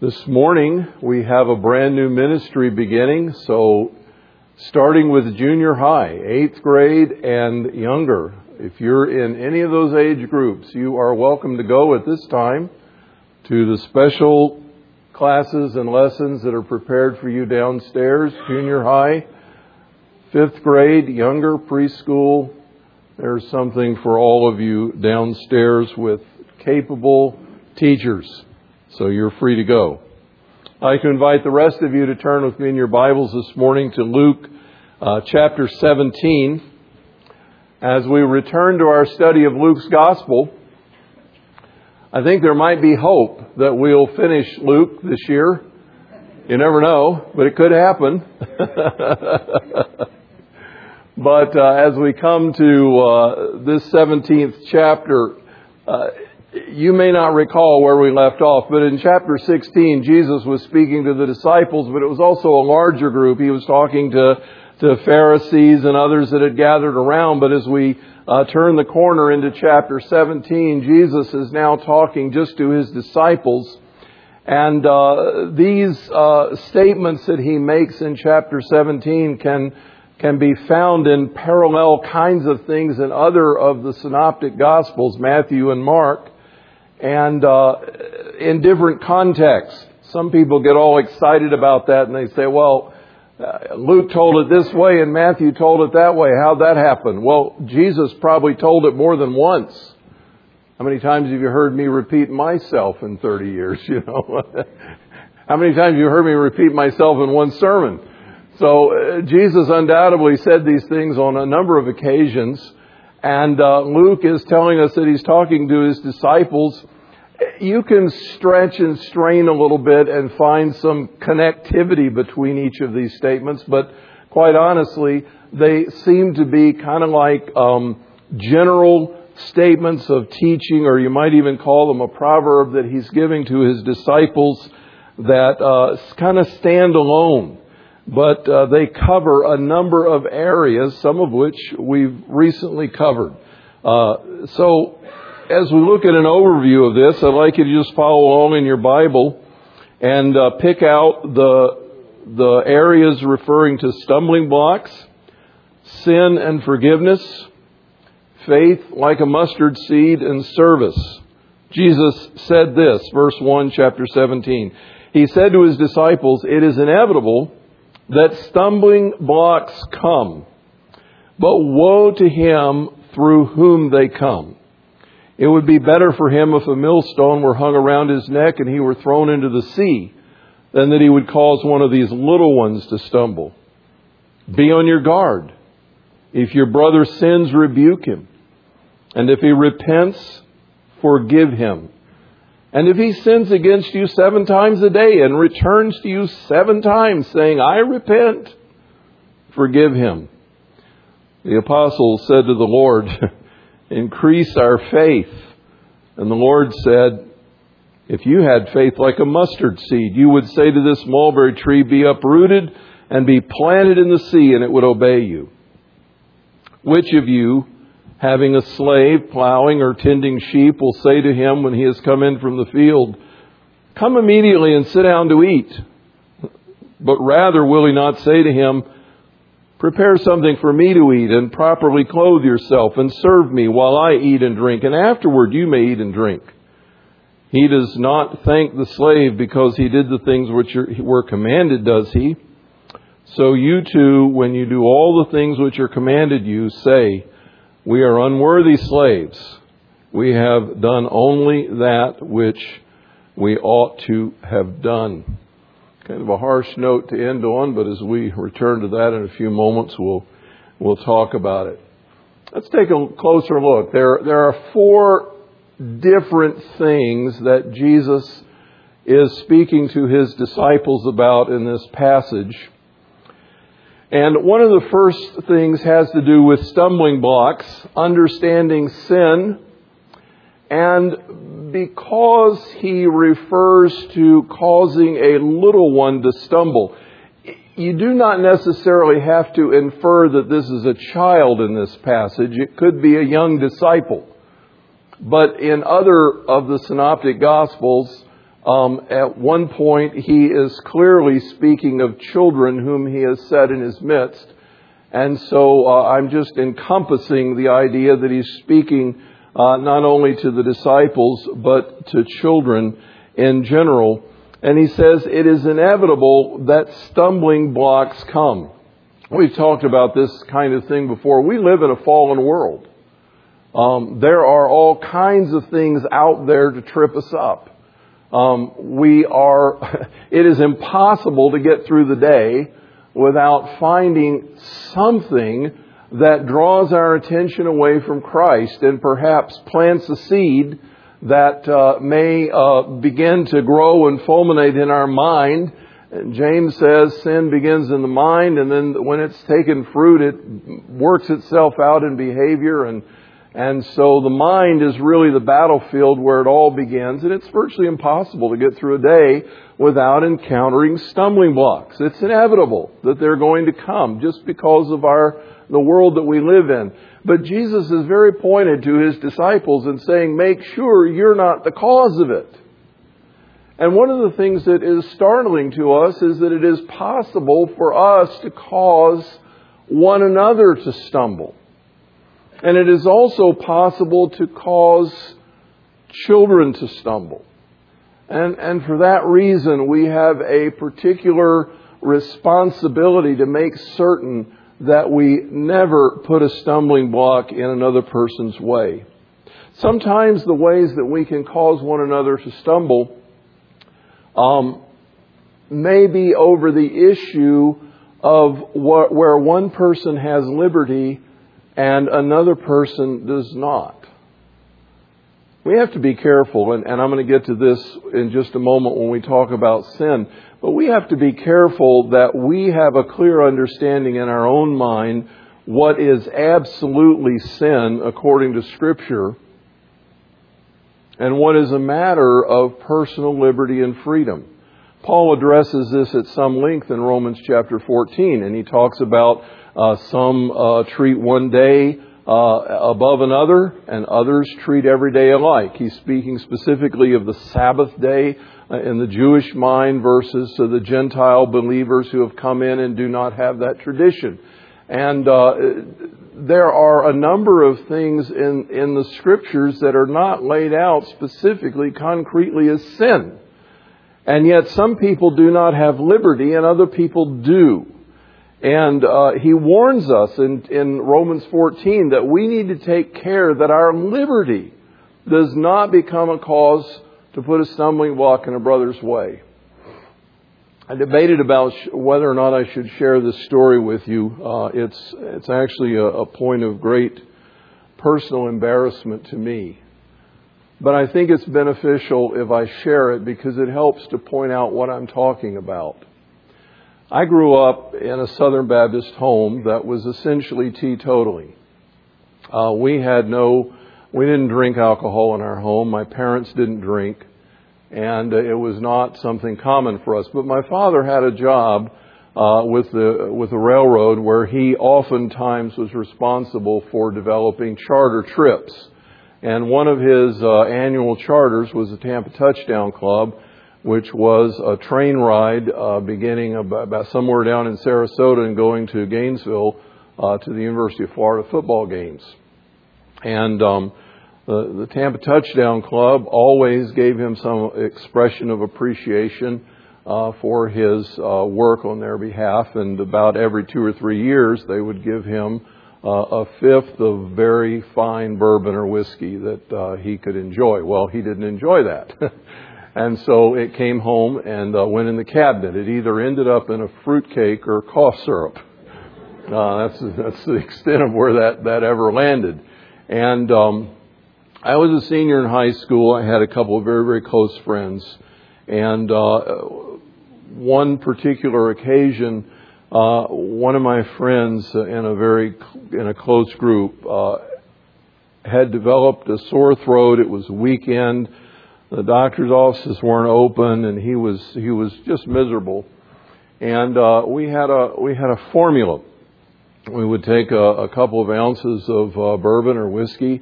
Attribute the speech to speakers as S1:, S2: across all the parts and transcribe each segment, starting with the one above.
S1: This morning we have a brand new ministry beginning, so starting with junior high, eighth grade and younger. If you're in any of those age groups, you are welcome to go at this time to the special classes and lessons that are prepared for you downstairs, junior high, fifth grade, younger, preschool. There's something for all of you downstairs with capable teachers. So you're free to go. I can invite the rest of you to turn with me in your Bibles this morning to Luke uh, chapter 17. As we return to our study of Luke's Gospel, I think there might be hope that we'll finish Luke this year. You never know, but it could happen. but uh, as we come to uh, this 17th chapter, uh, you may not recall where we left off, but in chapter 16, Jesus was speaking to the disciples, but it was also a larger group. He was talking to, to Pharisees and others that had gathered around. But as we uh, turn the corner into chapter 17, Jesus is now talking just to his disciples. And uh, these uh, statements that he makes in chapter 17 can can be found in parallel kinds of things in other of the synoptic gospels, Matthew and Mark and uh, in different contexts. Some people get all excited about that and they say, well, uh, Luke told it this way and Matthew told it that way. How'd that happen? Well, Jesus probably told it more than once. How many times have you heard me repeat myself in 30 years, you know? How many times have you heard me repeat myself in one sermon? So uh, Jesus undoubtedly said these things on a number of occasions. And uh, Luke is telling us that he's talking to his disciples. You can stretch and strain a little bit and find some connectivity between each of these statements, but quite honestly, they seem to be kind of like um, general statements of teaching, or you might even call them a proverb that he's giving to his disciples that uh, kind of stand alone but uh, they cover a number of areas, some of which we've recently covered. Uh, so, as we look at an overview of this, I'd like you to just follow along in your Bible and uh, pick out the the areas referring to stumbling blocks, sin and forgiveness, faith like a mustard seed, and service. Jesus said this, verse 1, chapter 17. He said to his disciples, It is inevitable that stumbling blocks come, but woe to him through whom they come. It would be better for him if a millstone were hung around his neck and he were thrown into the sea than that he would cause one of these little ones to stumble. Be on your guard. If your brother sins, rebuke him. And if he repents, forgive him. And if he sins against you seven times a day and returns to you seven times saying, I repent, forgive him. The apostle said to the Lord, increase our faith. And the Lord said, if you had faith like a mustard seed, you would say to this mulberry tree, be uprooted and be planted in the sea and it would obey you. Which of you having a slave plowing or tending sheep will say to him when he has come in from the field, Come immediately and sit down to eat. But rather will he not say to him, Prepare something for me to eat and properly clothe yourself and serve me while I eat and drink, and afterward you may eat and drink. He does not thank the slave because he did the things which were commanded, does he? So you too, when you do all the things which are commanded you, say, we are unworthy slaves. We have done only that which we ought to have done. Kind of a harsh note to end on, but as we return to that in a few moments, we'll, we'll talk about it. Let's take a closer look. There, there are four different things that Jesus is speaking to his disciples about in this passage. And one of the first things has to do with stumbling blocks, understanding sin, and because he refers to causing a little one to stumble, you do not necessarily have to infer that this is a child in this passage. It could be a young disciple. But in other of the synoptic gospels, Um, at one point, he is clearly speaking of children whom he has set in his midst. And so uh, I'm just encompassing the idea that he's speaking uh, not only to the disciples, but to children in general. And he says it is inevitable that stumbling blocks come. We've talked about this kind of thing before. We live in a fallen world. Um, there are all kinds of things out there to trip us up. Um, we are, it is impossible to get through the day without finding something that draws our attention away from Christ and perhaps plants a seed that uh, may uh, begin to grow and fulminate in our mind. And James says sin begins in the mind, and then when it's taken fruit, it works itself out in behavior and and so the mind is really the battlefield where it all begins, and it's virtually impossible to get through a day without encountering stumbling blocks. It's inevitable that they're going to come just because of our, the world that we live in. But Jesus is very pointed to his disciples and saying, make sure you're not the cause of it. And one of the things that is startling to us is that it is possible for us to cause one another to stumble. And it is also possible to cause children to stumble. And, and for that reason, we have a particular responsibility to make certain that we never put a stumbling block in another person's way. Sometimes the ways that we can cause one another to stumble um, may be over the issue of what, where one person has liberty and another person does not. We have to be careful, and, and I'm going to get to this in just a moment when we talk about sin, but we have to be careful that we have a clear understanding in our own mind what is absolutely sin according to Scripture and what is a matter of personal liberty and freedom. Paul addresses this at some length in Romans chapter 14, and he talks about uh, some uh, treat one day uh, above another, and others treat every day alike. He's speaking specifically of the Sabbath day uh, in the Jewish mind versus uh, the Gentile believers who have come in and do not have that tradition. And uh, there are a number of things in, in the scriptures that are not laid out specifically, concretely as sin. And yet some people do not have liberty and other people do. And uh, he warns us in, in Romans 14 that we need to take care that our liberty does not become a cause to put a stumbling block in a brother's way. I debated about whether or not I should share this story with you. Uh, it's it's actually a, a point of great personal embarrassment to me, but I think it's beneficial if I share it because it helps to point out what I'm talking about. I grew up in a Southern Baptist home that was essentially teetotaling. Uh, we had no, we didn't drink alcohol in our home. My parents didn't drink, and it was not something common for us. But my father had a job uh, with the with the railroad where he oftentimes was responsible for developing charter trips. And one of his uh, annual charters was the Tampa Touchdown Club which was a train ride uh, beginning about, somewhere down in Sarasota and going to Gainesville uh, to the University of Florida football games. And um, the, the Tampa Touchdown Club always gave him some expression of appreciation uh, for his uh, work on their behalf. And about every two or three years, they would give him uh, a fifth of very fine bourbon or whiskey that uh, he could enjoy. Well, he didn't enjoy that. And so it came home and uh, went in the cabinet. It either ended up in a fruitcake or cough syrup. Uh, that's that's the extent of where that that ever landed. And um, I was a senior in high school. I had a couple of very very close friends, and uh, one particular occasion, uh, one of my friends in a very in a close group uh, had developed a sore throat. It was weekend the doctor's offices weren't open, and he was he was just miserable. And uh, we had a we had a formula. We would take a, a couple of ounces of uh, bourbon or whiskey.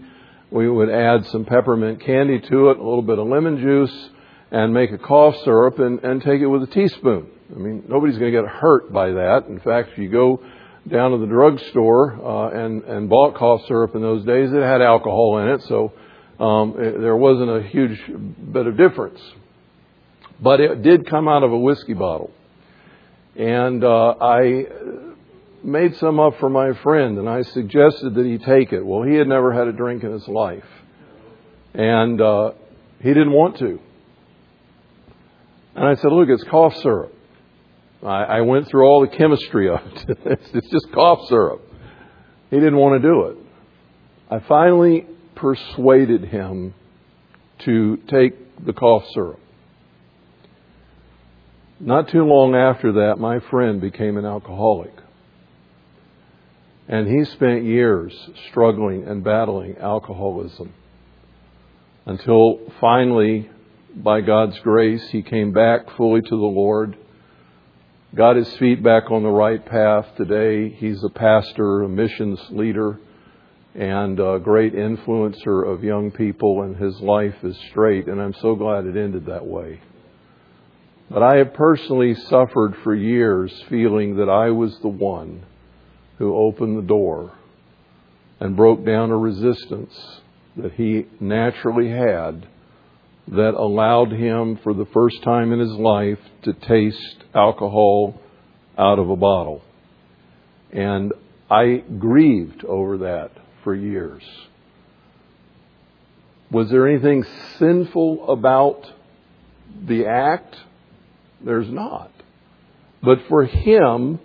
S1: We would add some peppermint candy to it, a little bit of lemon juice, and make a cough syrup and, and take it with a teaspoon. I mean, nobody's going to get hurt by that. In fact, if you go down to the drugstore uh, and and bought cough syrup in those days, it had alcohol in it, so um, there wasn't a huge bit of difference. But it did come out of a whiskey bottle, and uh, I made some up for my friend, and I suggested that he take it. Well, he had never had a drink in his life, and uh, he didn't want to. And I said, "Look, it's cough syrup." I, I went through all the chemistry of it. it's, it's just cough syrup. He didn't want to do it. I finally persuaded him to take the cough syrup. Not too long after that, my friend became an alcoholic. And he spent years struggling and battling alcoholism until finally, by God's grace, he came back fully to the Lord got his feet back on the right path today. He's a pastor, a missions leader, and a great influencer of young people, and his life is straight, and I'm so glad it ended that way. But I have personally suffered for years feeling that I was the one who opened the door and broke down a resistance that he naturally had that allowed him for the first time in his life to taste alcohol out of a bottle. And I grieved over that for years. Was there anything sinful about the act? There's not. But for him,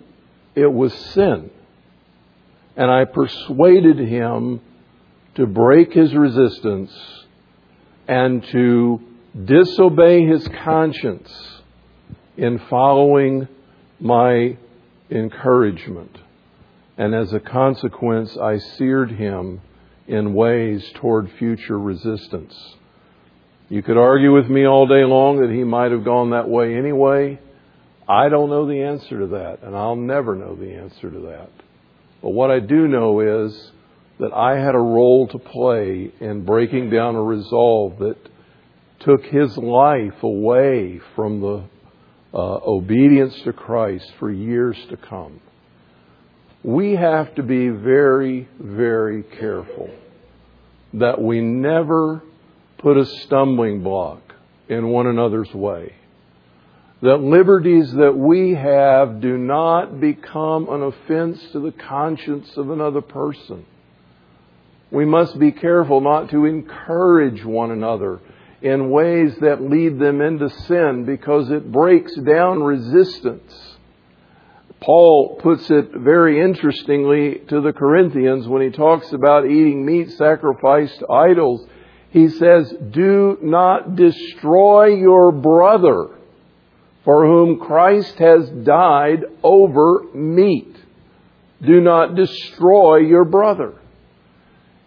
S1: it was sin. And I persuaded him to break his resistance and to disobey his conscience in following my encouragement. And as a consequence, I seared him in ways toward future resistance. You could argue with me all day long that he might have gone that way anyway. I don't know the answer to that, and I'll never know the answer to that. But what I do know is that I had a role to play in breaking down a resolve that took his life away from the uh, obedience to Christ for years to come. We have to be very, very careful that we never put a stumbling block in one another's way. That liberties that we have do not become an offense to the conscience of another person we must be careful not to encourage one another in ways that lead them into sin because it breaks down resistance. Paul puts it very interestingly to the Corinthians when he talks about eating meat sacrificed to idols. He says, Do not destroy your brother for whom Christ has died over meat. Do not destroy your brother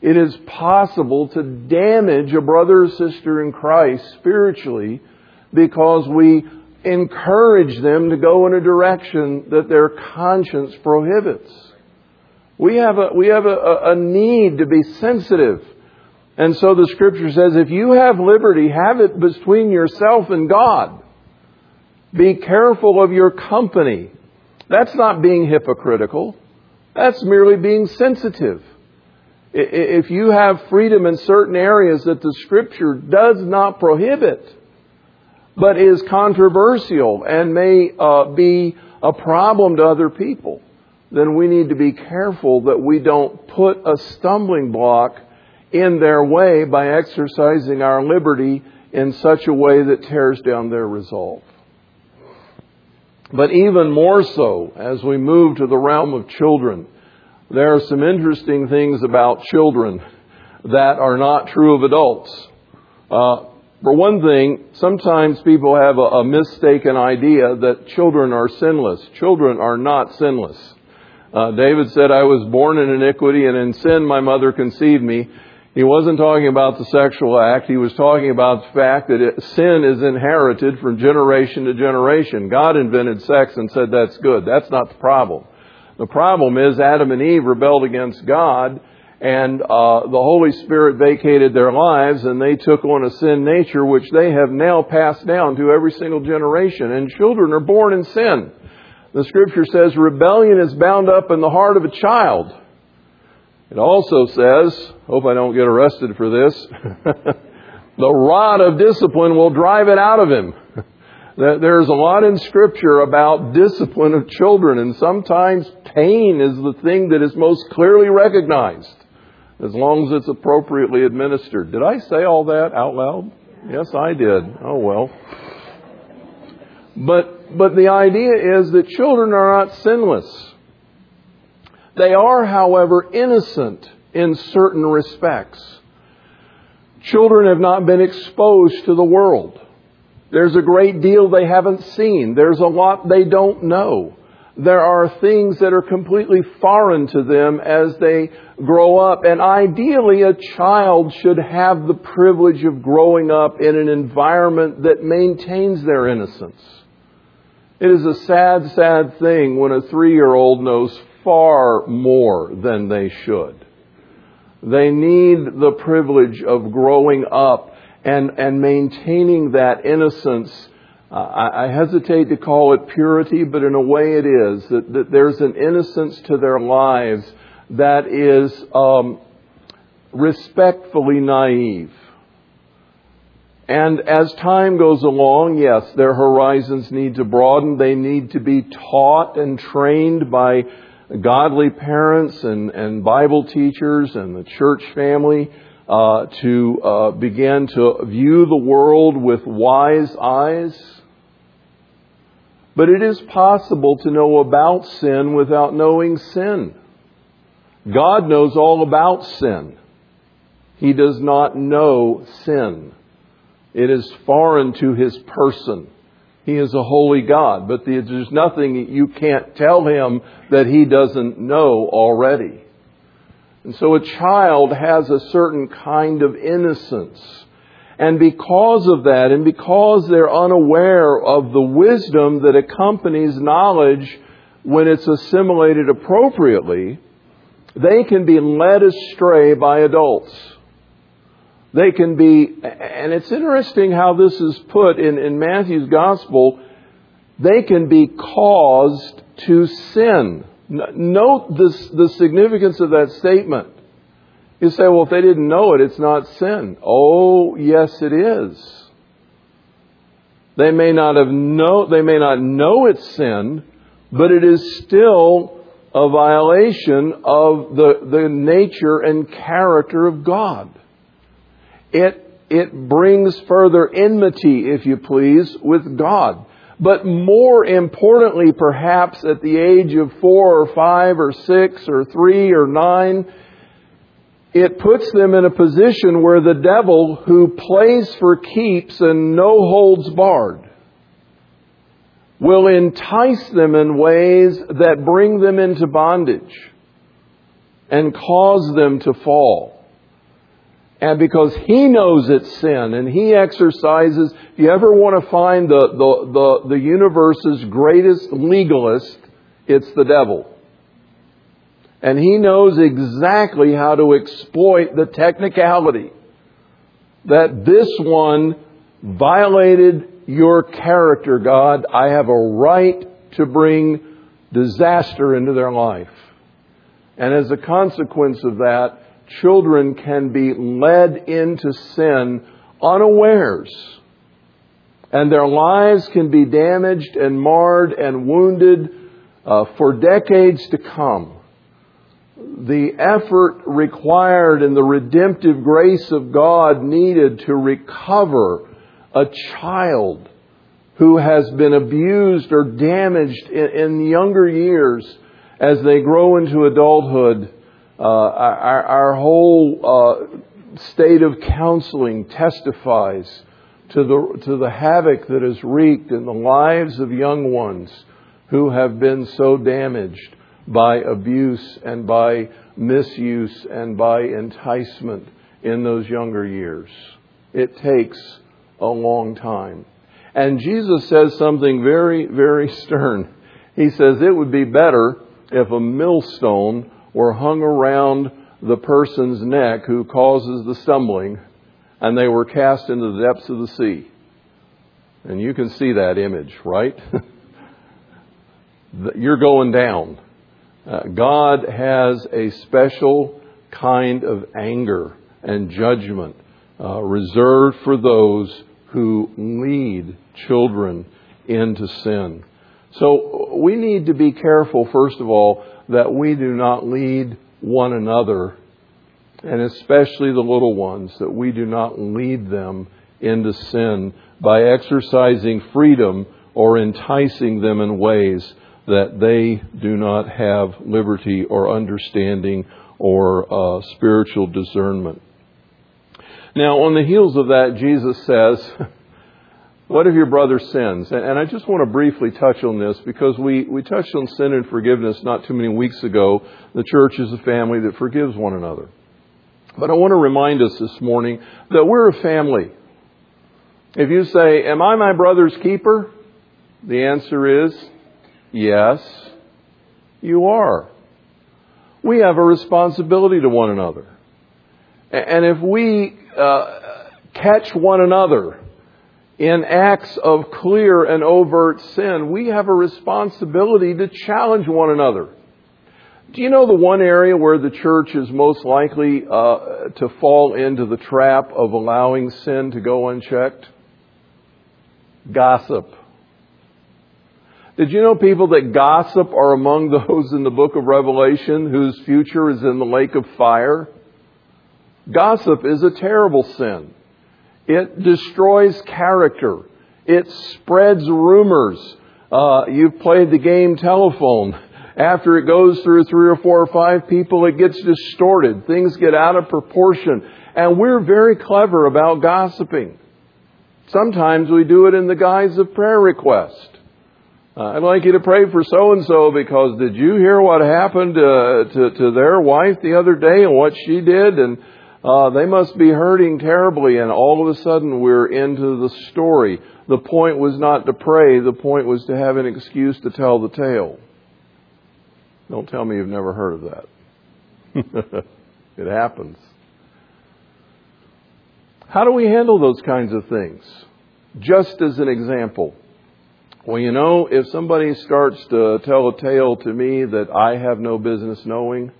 S1: it is possible to damage a brother or sister in Christ spiritually because we encourage them to go in a direction that their conscience prohibits. We have a, we have a, a need to be sensitive. And so the scripture says, if you have liberty, have it between yourself and God. Be careful of your company. That's not being hypocritical. That's merely being sensitive. If you have freedom in certain areas that the Scripture does not prohibit, but is controversial and may uh, be a problem to other people, then we need to be careful that we don't put a stumbling block in their way by exercising our liberty in such a way that tears down their resolve. But even more so, as we move to the realm of children, there are some interesting things about children that are not true of adults. Uh, for one thing, sometimes people have a, a, mistaken idea that children are sinless. Children are not sinless. Uh, David said, I was born in iniquity and in sin my mother conceived me. He wasn't talking about the sexual act. He was talking about the fact that it, sin is inherited from generation to generation. God invented sex and said that's good. That's not the problem. The problem is Adam and Eve rebelled against God, and uh, the Holy Spirit vacated their lives, and they took on a sin nature, which they have now passed down to every single generation. And children are born in sin. The Scripture says rebellion is bound up in the heart of a child. It also says, hope I don't get arrested for this, the rod of discipline will drive it out of him. There's a lot in Scripture about discipline of children, and sometimes pain is the thing that is most clearly recognized as long as it's appropriately administered. Did I say all that out loud? Yes, I did. Oh well. But, but the idea is that children are not sinless. They are, however, innocent in certain respects. Children have not been exposed to the world. There's a great deal they haven't seen. There's a lot they don't know there are things that are completely foreign to them as they grow up. And ideally, a child should have the privilege of growing up in an environment that maintains their innocence. It is a sad, sad thing when a three year old knows far more than they should. They need the privilege of growing up and, and maintaining that innocence uh, I, I, hesitate to call it purity, but in a way it is. That, that there's an innocence to their lives that is um, respectfully naive. And as time goes along, yes, their horizons need to broaden. They need to be taught and trained by godly parents and, and Bible teachers and the church family uh, to uh, begin to view the world with wise eyes but it is possible to know about sin without knowing sin. God knows all about sin. He does not know sin. It is foreign to His person. He is a holy God, but there's nothing you can't tell Him that He doesn't know already. And so a child has a certain kind of innocence and because of that, and because they're unaware of the wisdom that accompanies knowledge when it's assimilated appropriately, they can be led astray by adults. They can be, and it's interesting how this is put in, in Matthew's gospel, they can be caused to sin. Note this, the significance of that statement. You say, well, if they didn't know it, it's not sin. Oh, yes, it is. They may not have know, they may not know it's sin, but it is still a violation of the, the nature and character of God. It, it brings further enmity, if you please, with God. But more importantly, perhaps at the age of four or five or six or three or nine, it puts them in a position where the devil, who plays for keeps and no holds barred, will entice them in ways that bring them into bondage and cause them to fall. And because he knows it's sin and he exercises, if you ever want to find the, the, the, the universe's greatest legalist, it's the devil. And he knows exactly how to exploit the technicality that this one violated your character, God. I have a right to bring disaster into their life. And as a consequence of that, children can be led into sin unawares. And their lives can be damaged and marred and wounded uh, for decades to come the effort required and the redemptive grace of God needed to recover a child who has been abused or damaged in, in younger years as they grow into adulthood. Uh, our, our, whole uh, state of counseling testifies to the, to the havoc that is wreaked in the lives of young ones who have been so damaged by abuse and by misuse and by enticement in those younger years. It takes a long time. And Jesus says something very, very stern. He says it would be better if a millstone were hung around the person's neck who causes the stumbling, and they were cast into the depths of the sea. And you can see that image, right? You're going down. Uh, God has a special kind of anger and judgment uh, reserved for those who lead children into sin. So we need to be careful, first of all, that we do not lead one another, and especially the little ones, that we do not lead them into sin by exercising freedom or enticing them in ways that they do not have liberty or understanding or uh, spiritual discernment. Now, on the heels of that, Jesus says, What if your brother sins? And I just want to briefly touch on this because we, we touched on sin and forgiveness not too many weeks ago. The church is a family that forgives one another. But I want to remind us this morning that we're a family. If you say, Am I my brother's keeper? The answer is yes, you are. We have a responsibility to one another. And if we uh, catch one another in acts of clear and overt sin, we have a responsibility to challenge one another. Do you know the one area where the church is most likely uh, to fall into the trap of allowing sin to go unchecked? Gossip. Did you know people that gossip are among those in the book of Revelation whose future is in the lake of fire? Gossip is a terrible sin. It destroys character. It spreads rumors. Uh, you've played the game telephone. After it goes through three or four or five people, it gets distorted. Things get out of proportion. And we're very clever about gossiping. Sometimes we do it in the guise of prayer request. Uh, I'd like you to pray for so and so because did you hear what happened uh, to, to their wife the other day and what she did? And uh, they must be hurting terribly. And all of a sudden, we're into the story. The point was not to pray, the point was to have an excuse to tell the tale. Don't tell me you've never heard of that. it happens. How do we handle those kinds of things? Just as an example. Well, you know, if somebody starts to tell a tale to me that I have no business knowing,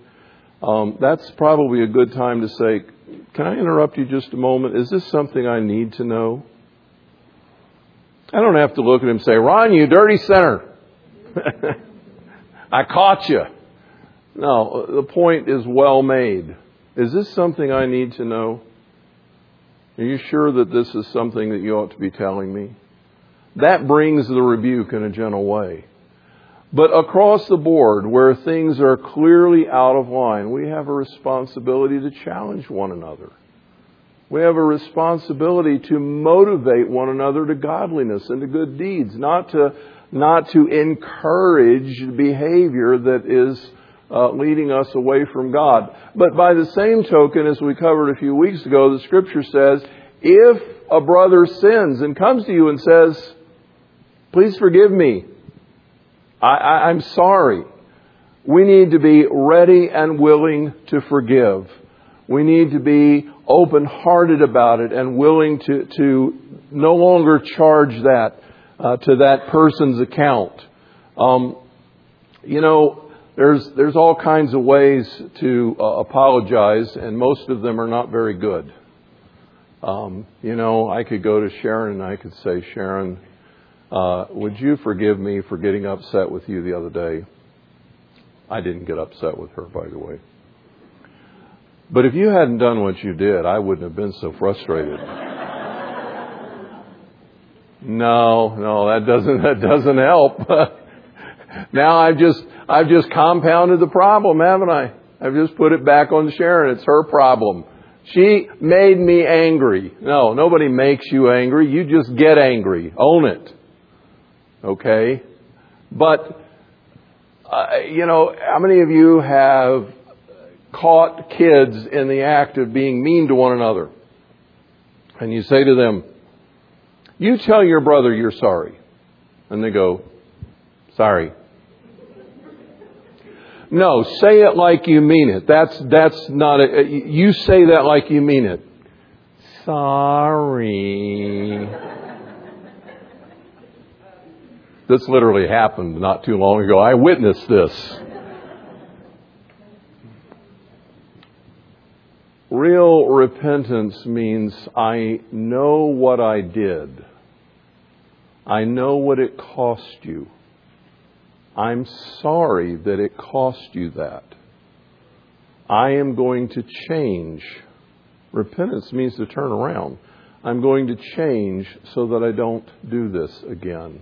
S1: um, that's probably a good time to say, Can I interrupt you just a moment? Is this something I need to know? I don't have to look at him and say, Ron, you dirty sinner. I caught you. No, the point is well made. Is this something I need to know? Are you sure that this is something that you ought to be telling me? That brings the rebuke in a gentle way. But across the board, where things are clearly out of line, we have a responsibility to challenge one another. We have a responsibility to motivate one another to godliness and to good deeds, not to, not to encourage behavior that is uh, leading us away from God. But by the same token, as we covered a few weeks ago, the scripture says, if a brother sins and comes to you and says, Please forgive me. I, am sorry. We need to be ready and willing to forgive. We need to be open hearted about it and willing to, to no longer charge that uh, to that person's account. Um, you know, there's, there's all kinds of ways to uh, apologize, and most of them are not very good. Um, you know, I could go to Sharon and I could say, Sharon, uh, would you forgive me for getting upset with you the other day? I didn't get upset with her, by the way. But if you hadn't done what you did, I wouldn't have been so frustrated. no, no, that doesn't that doesn't help. now I've just I've just compounded the problem, haven't I? I've just put it back on Sharon. It's her problem. She made me angry. No, nobody makes you angry. You just get angry. Own it. Okay? But, uh, you know, how many of you have caught kids in the act of being mean to one another? And you say to them, You tell your brother you're sorry. And they go, Sorry. No, say it like you mean it. That's, that's not a, you say that like you mean it. Sorry. This literally happened not too long ago. I witnessed this. Real repentance means I know what I did. I know what it cost you. I'm sorry that it cost you that. I am going to change. Repentance means to turn around. I'm going to change so that I don't do this again.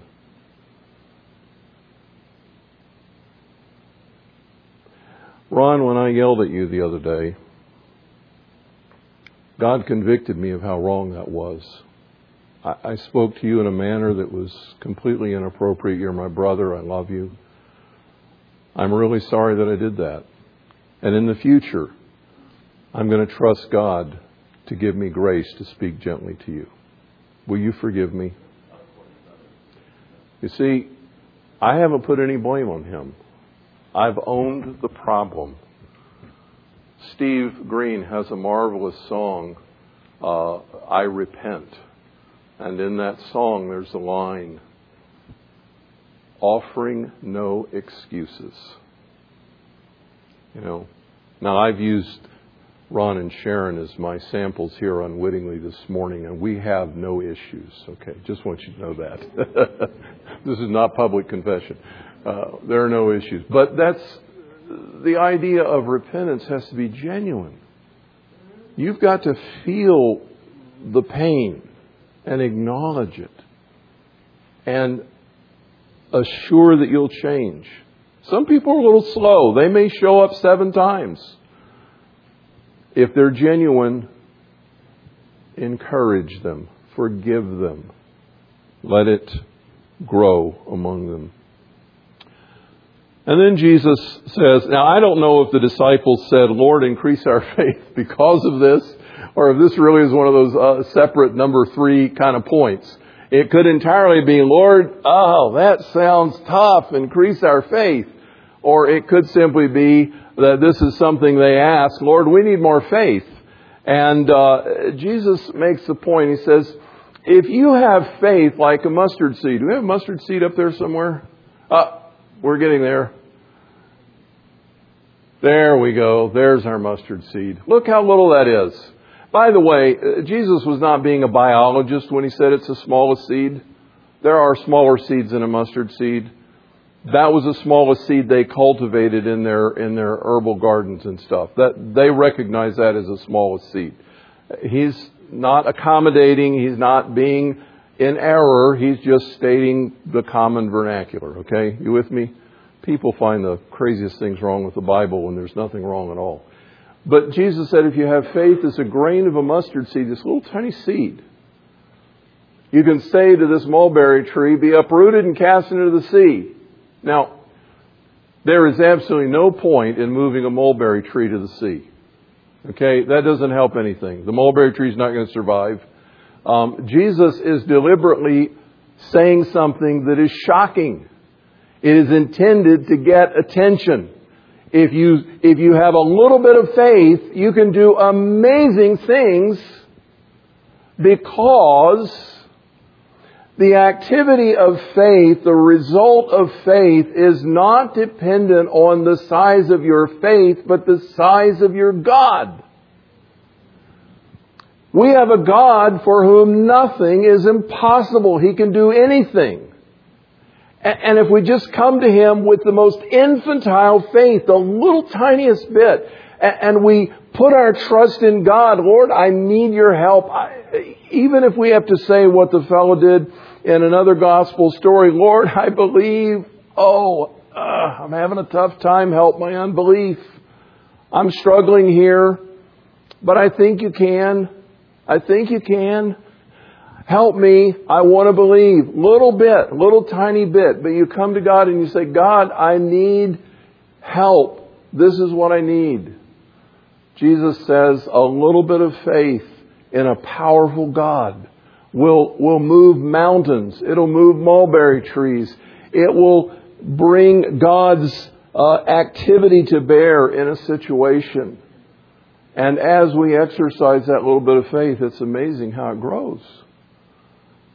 S1: Ron, when I yelled at you the other day, God convicted me of how wrong that was. I, spoke to you in a manner that was completely inappropriate. You're my brother. I love you. I'm really sorry that I did that. And in the future, I'm going to trust God to give me grace to speak gently to you. Will you forgive me? You see, I haven't put any blame on him. I've owned the problem. Steve Green has a marvelous song, uh, I Repent. And in that song, there's a line offering no excuses. You know, now I've used Ron and Sharon as my samples here unwittingly this morning, and we have no issues. Okay, just want you to know that. this is not public confession. Uh, there are no issues. But that's the idea of repentance has to be genuine. You've got to feel the pain and acknowledge it and assure that you'll change. Some people are a little slow. They may show up seven times. If they're genuine, encourage them, forgive them, let it grow among them. And then Jesus says, Now I don't know if the disciples said, Lord, increase our faith because of this, or if this really is one of those uh, separate number three kind of points. It could entirely be, Lord, oh, that sounds tough, increase our faith. Or it could simply be that this is something they ask, Lord, we need more faith. And uh, Jesus makes the point, he says, if you have faith like a mustard seed, do we have a mustard seed up there somewhere? Uh, we're getting there. There we go. There's our mustard seed. Look how little that is. By the way, uh, Jesus was not being a biologist when he said it's the smallest seed. There are smaller seeds than a mustard seed. That was the smallest seed they cultivated in their in their herbal gardens and stuff. That they recognize that as the smallest seed. He's not accommodating. He's not being in error. He's just stating the common vernacular. Okay, you with me? People find the craziest things wrong with the Bible when there's nothing wrong at all. But Jesus said if you have faith as a grain of a mustard seed, this little tiny seed, you can say to this mulberry tree, be uprooted and cast into the sea. Now, there is absolutely no point in moving a mulberry tree to the sea. Okay, that doesn't help anything. The mulberry tree is not going to survive. Um, Jesus is deliberately saying something that is shocking. It is intended to get attention. If you, if you have a little bit of faith, you can do amazing things because the activity of faith, the result of faith, is not dependent on the size of your faith, but the size of your God. We have a God for whom nothing is impossible. He can do anything. And if we just come to Him with the most infantile faith, the little tiniest bit, and we put our trust in God, Lord, I need your help. I, even if we have to say what the fellow did in another gospel story, Lord, I believe. Oh, uh, I'm having a tough time. Help my unbelief. I'm struggling here, but I think you can. I think you can. Help me. I want to believe. Little bit, little tiny bit. But you come to God and you say, God, I need help. This is what I need. Jesus says a little bit of faith in a powerful God will, will move mountains. It'll move mulberry trees. It will bring God's uh, activity to bear in a situation. And as we exercise that little bit of faith, it's amazing how it grows.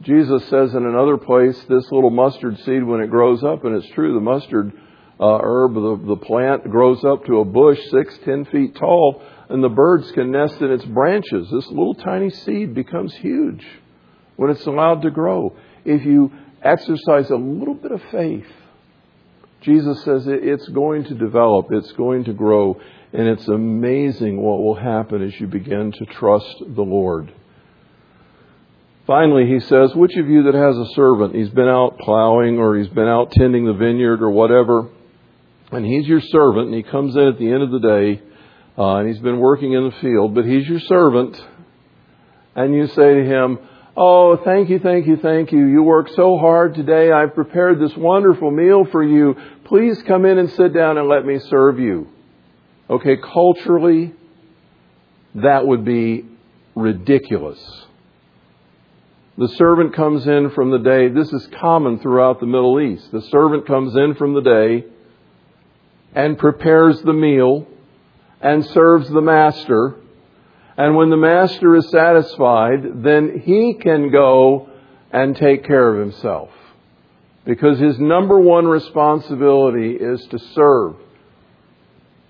S1: Jesus says in another place, this little mustard seed, when it grows up, and it's true, the mustard uh, herb, the, the plant grows up to a bush six, ten feet tall, and the birds can nest in its branches. This little tiny seed becomes huge when it's allowed to grow. If you exercise a little bit of faith, Jesus says it's going to develop, it's going to grow, and it's amazing what will happen as you begin to trust the Lord. Finally, he says, Which of you that has a servant, he's been out plowing or he's been out tending the vineyard or whatever, and he's your servant, and he comes in at the end of the day, uh, and he's been working in the field, but he's your servant, and you say to him, Oh, thank you, thank you, thank you. You worked so hard today. I've prepared this wonderful meal for you. Please come in and sit down and let me serve you. Okay, culturally, that would be ridiculous. The servant comes in from the day, this is common throughout the Middle East. The servant comes in from the day and prepares the meal and serves the master and when the master is satisfied, then he can go and take care of himself. Because his number one responsibility is to serve.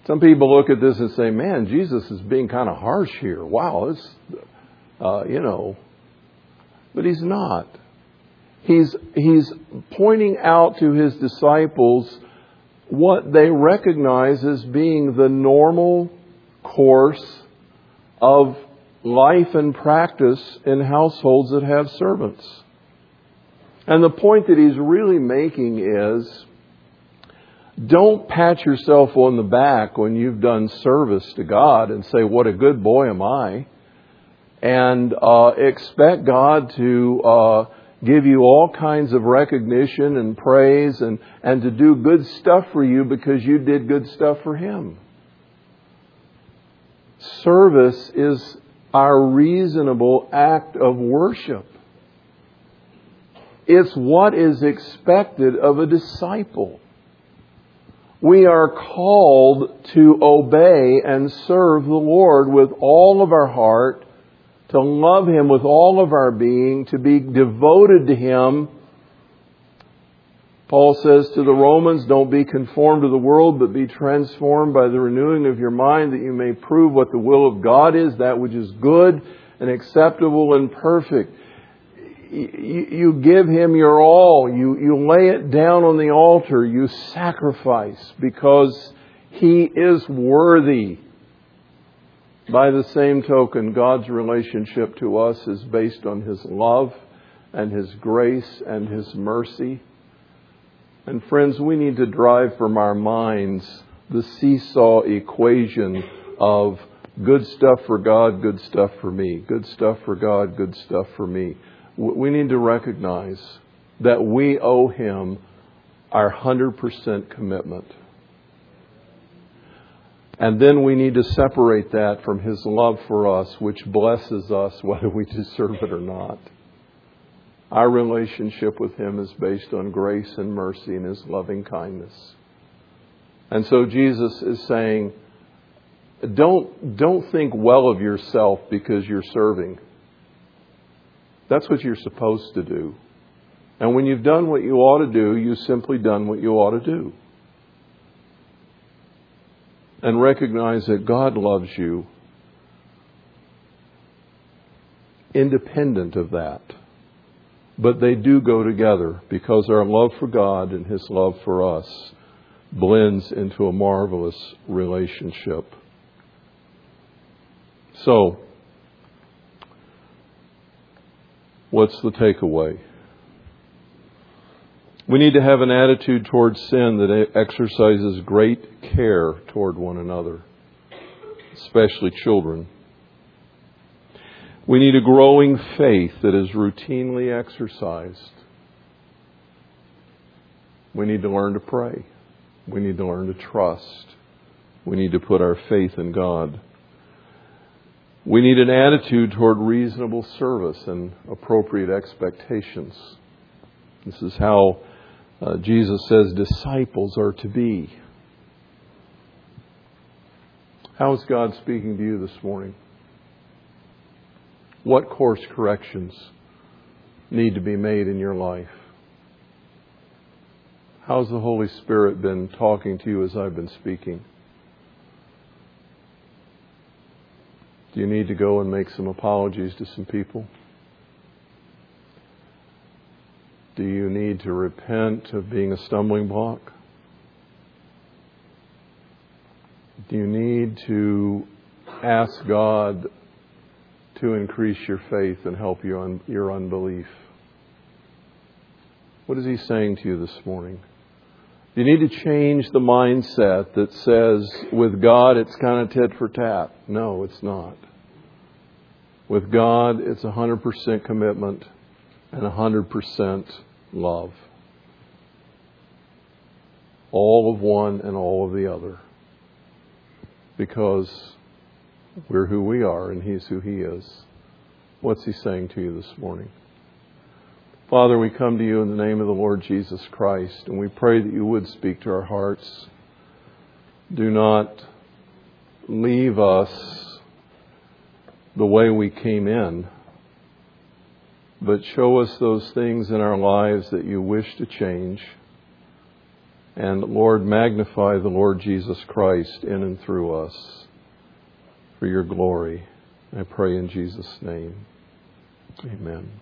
S1: Some people look at this and say, man, Jesus is being kind of harsh here. Wow, it's, uh, you know. But he's not. He's, he's pointing out to his disciples what they recognize as being the normal course of life and practice in households that have servants. And the point that he's really making is don't pat yourself on the back when you've done service to God and say, What a good boy am I. And uh, expect God to uh, give you all kinds of recognition and praise and, and to do good stuff for you because you did good stuff for Him. Service is our reasonable act of worship. It's what is expected of a disciple. We are called to obey and serve the Lord with all of our heart, to love Him with all of our being, to be devoted to Him Paul says to the Romans, Don't be conformed to the world, but be transformed by the renewing of your mind, that you may prove what the will of God is, that which is good and acceptable and perfect. You give him your all. You, you lay it down on the altar. You sacrifice because he is worthy. By the same token, God's relationship to us is based on his love and his grace and his mercy. And friends, we need to drive from our minds the seesaw equation of good stuff for God, good stuff for me, good stuff for God, good stuff for me. We need to recognize that we owe Him our 100% commitment. And then we need to separate that from His love for us, which blesses us whether we deserve it or not. Our relationship with Him is based on grace and mercy and His loving kindness. And so Jesus is saying, don't, don't think well of yourself because you're serving. That's what you're supposed to do. And when you've done what you ought to do, you've simply done what you ought to do. And recognize that God loves you independent of that. But they do go together because our love for God and His love for us blends into a marvelous relationship. So, what's the takeaway? We need to have an attitude towards sin that exercises great care toward one another, especially children. We need a growing faith that is routinely exercised. We need to learn to pray. We need to learn to trust. We need to put our faith in God. We need an attitude toward reasonable service and appropriate expectations. This is how uh, Jesus says disciples are to be. How is God speaking to you this morning? What course corrections need to be made in your life? How's the Holy Spirit been talking to you as I've been speaking? Do you need to go and make some apologies to some people? Do you need to repent of being a stumbling block? Do you need to ask God to increase your faith and help you on your unbelief? What is He saying to you this morning? You need to change the mindset that says, with God, it's kind of tit for tat. No, it's not. With God, it's 100% commitment and 100% love. All of one and all of the other. Because we're who we are and He's who He is. What's He saying to you this morning? Father, we come to you in the name of the Lord Jesus Christ, and we pray that you would speak to our hearts. Do not leave us the way we came in, but show us those things in our lives that you wish to change. And Lord, magnify the Lord Jesus Christ in and through us for your glory. I pray in Jesus' name. Amen.